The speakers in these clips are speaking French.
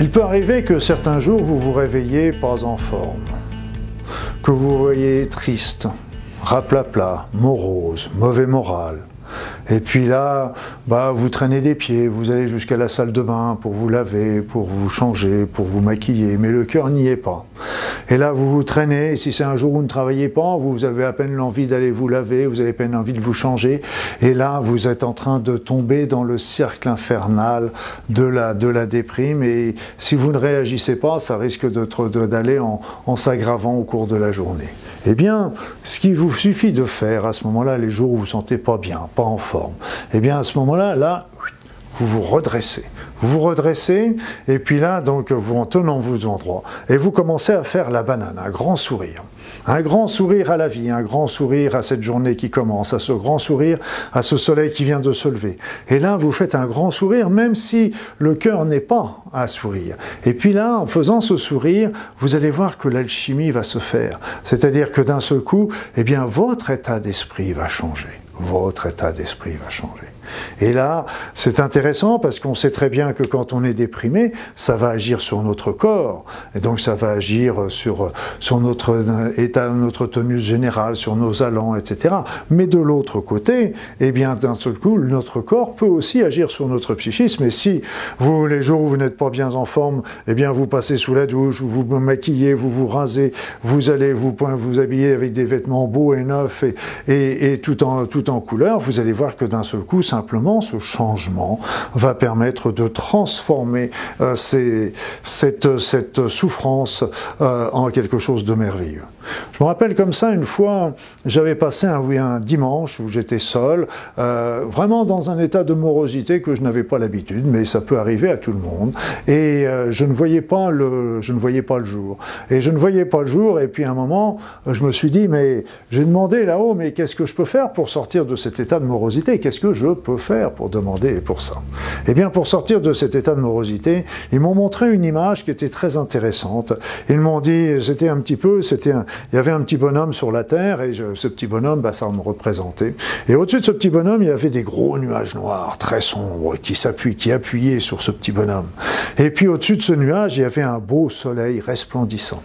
Il peut arriver que certains jours vous vous réveillez pas en forme, que vous voyez triste, raplapla, morose, mauvais moral, et puis là, bah, vous traînez des pieds, vous allez jusqu'à la salle de bain pour vous laver, pour vous changer, pour vous maquiller, mais le cœur n'y est pas. Et là, vous vous traînez, et si c'est un jour où vous ne travaillez pas, vous avez à peine l'envie d'aller vous laver, vous avez à peine envie de vous changer, et là, vous êtes en train de tomber dans le cercle infernal de la, de déprime, et si vous ne réagissez pas, ça risque d'aller en, en s'aggravant au cours de la journée. Eh bien, ce qu'il vous suffit de faire à ce moment-là, les jours où vous ne vous sentez pas bien, pas en forme, eh bien, à ce moment-là, là, vous vous redressez. Vous redressez, et puis là, donc, vous en tenant vous endroit, et vous commencez à faire la banane, un grand sourire. Un grand sourire à la vie, un grand sourire à cette journée qui commence, à ce grand sourire à ce soleil qui vient de se lever. Et là, vous faites un grand sourire, même si le cœur n'est pas à sourire. Et puis là, en faisant ce sourire, vous allez voir que l'alchimie va se faire. C'est-à-dire que d'un seul coup, eh bien, votre état d'esprit va changer. Votre état d'esprit va changer. Et là, c'est intéressant parce qu'on sait très bien que quand on est déprimé, ça va agir sur notre corps. Et donc ça va agir sur, sur notre état, notre tenue générale, sur nos allants, etc. Mais de l'autre côté, eh bien, d'un seul coup, notre corps peut aussi agir sur notre psychisme. Et si vous, les jours où vous n'êtes pas bien en forme, eh bien, vous passez sous la douche, vous vous maquillez, vous vous rasez, vous allez vous, vous habiller avec des vêtements beaux et neufs et, et, et tout, en, tout en couleur, vous allez voir que d'un seul coup, ça simplement ce changement va permettre de transformer euh, cette, souffrance euh, en quelque chose de merveilleux. Je me rappelle comme ça, une fois, j'avais passé un, dimanche où j'étais seul, euh, vraiment dans un état de morosité que je n'avais pas l'habitude, mais ça peut arriver à tout le monde. Et je, ne voyais pas le, je ne voyais pas le jour. Et je ne voyais pas le jour, et puis à un moment, je me suis dit, mais j'ai demandé là-haut, mais qu'est-ce que je peux faire pour sortir de cet état de morosité? Qu'est-ce que je peux faire pour demander pour ça Eh bien, pour sortir de cet état de morosité, ils m'ont montré une image qui était très intéressante. Ils m'ont dit, c'était un petit peu, c'était il y avait un petit bonhomme sur la terre et ce petit bonhomme, bah, ça me représentait. Et au-dessus de ce petit bonhomme, il y avait des gros nuages noirs, très sombres, qui s'appuient, qui appuyaient sur ce petit bonhomme. Et puis au-dessus de ce nuage, il y avait un beau soleil resplendissant.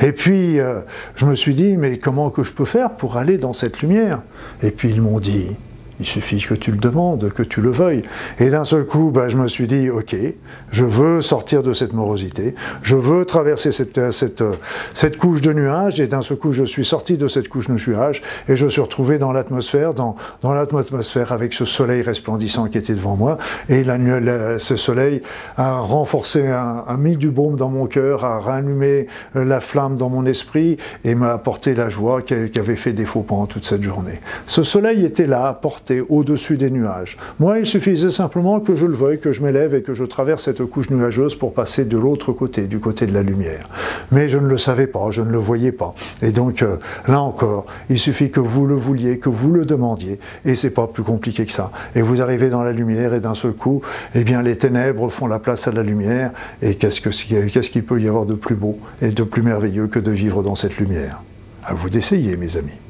Et puis, euh, je me suis dit, mais comment que je peux faire pour aller dans cette lumière? Et puis ils m'ont dit, il suffit que tu le demandes, que tu le veuilles. Et d'un seul coup, bah, je me suis dit, ok, je veux sortir de cette morosité, je veux traverser cette, cette, cette couche de nuages, et d'un seul coup, je suis sorti de cette couche de nuages, et je suis retrouvé dans l'atmosphère, dans, dans l'atmosphère avec ce soleil resplendissant qui était devant moi, et la, ce soleil a renforcé, a, mis du baume dans mon cœur, a rallumé la flamme dans mon esprit, et m'a apporté la joie qui, qui avait fait défaut pendant toute cette journée. Ce soleil était là, apporté au-dessus des nuages. Moi, il suffisait simplement que je le veuille, que je m'élève et que je traverse cette couche nuageuse pour passer de l'autre côté, du côté de la lumière. Mais je ne le savais pas, je ne le voyais pas. Et donc, euh, là encore, il suffit que vous le vouliez, que vous le demandiez, et c'est pas plus compliqué que ça. Et vous arrivez dans la lumière, et d'un seul coup, eh bien, les ténèbres font la place à la lumière, et qu'est-ce qu'il peut y avoir de plus beau et de plus merveilleux que de vivre dans cette lumière? À vous d'essayer, mes amis.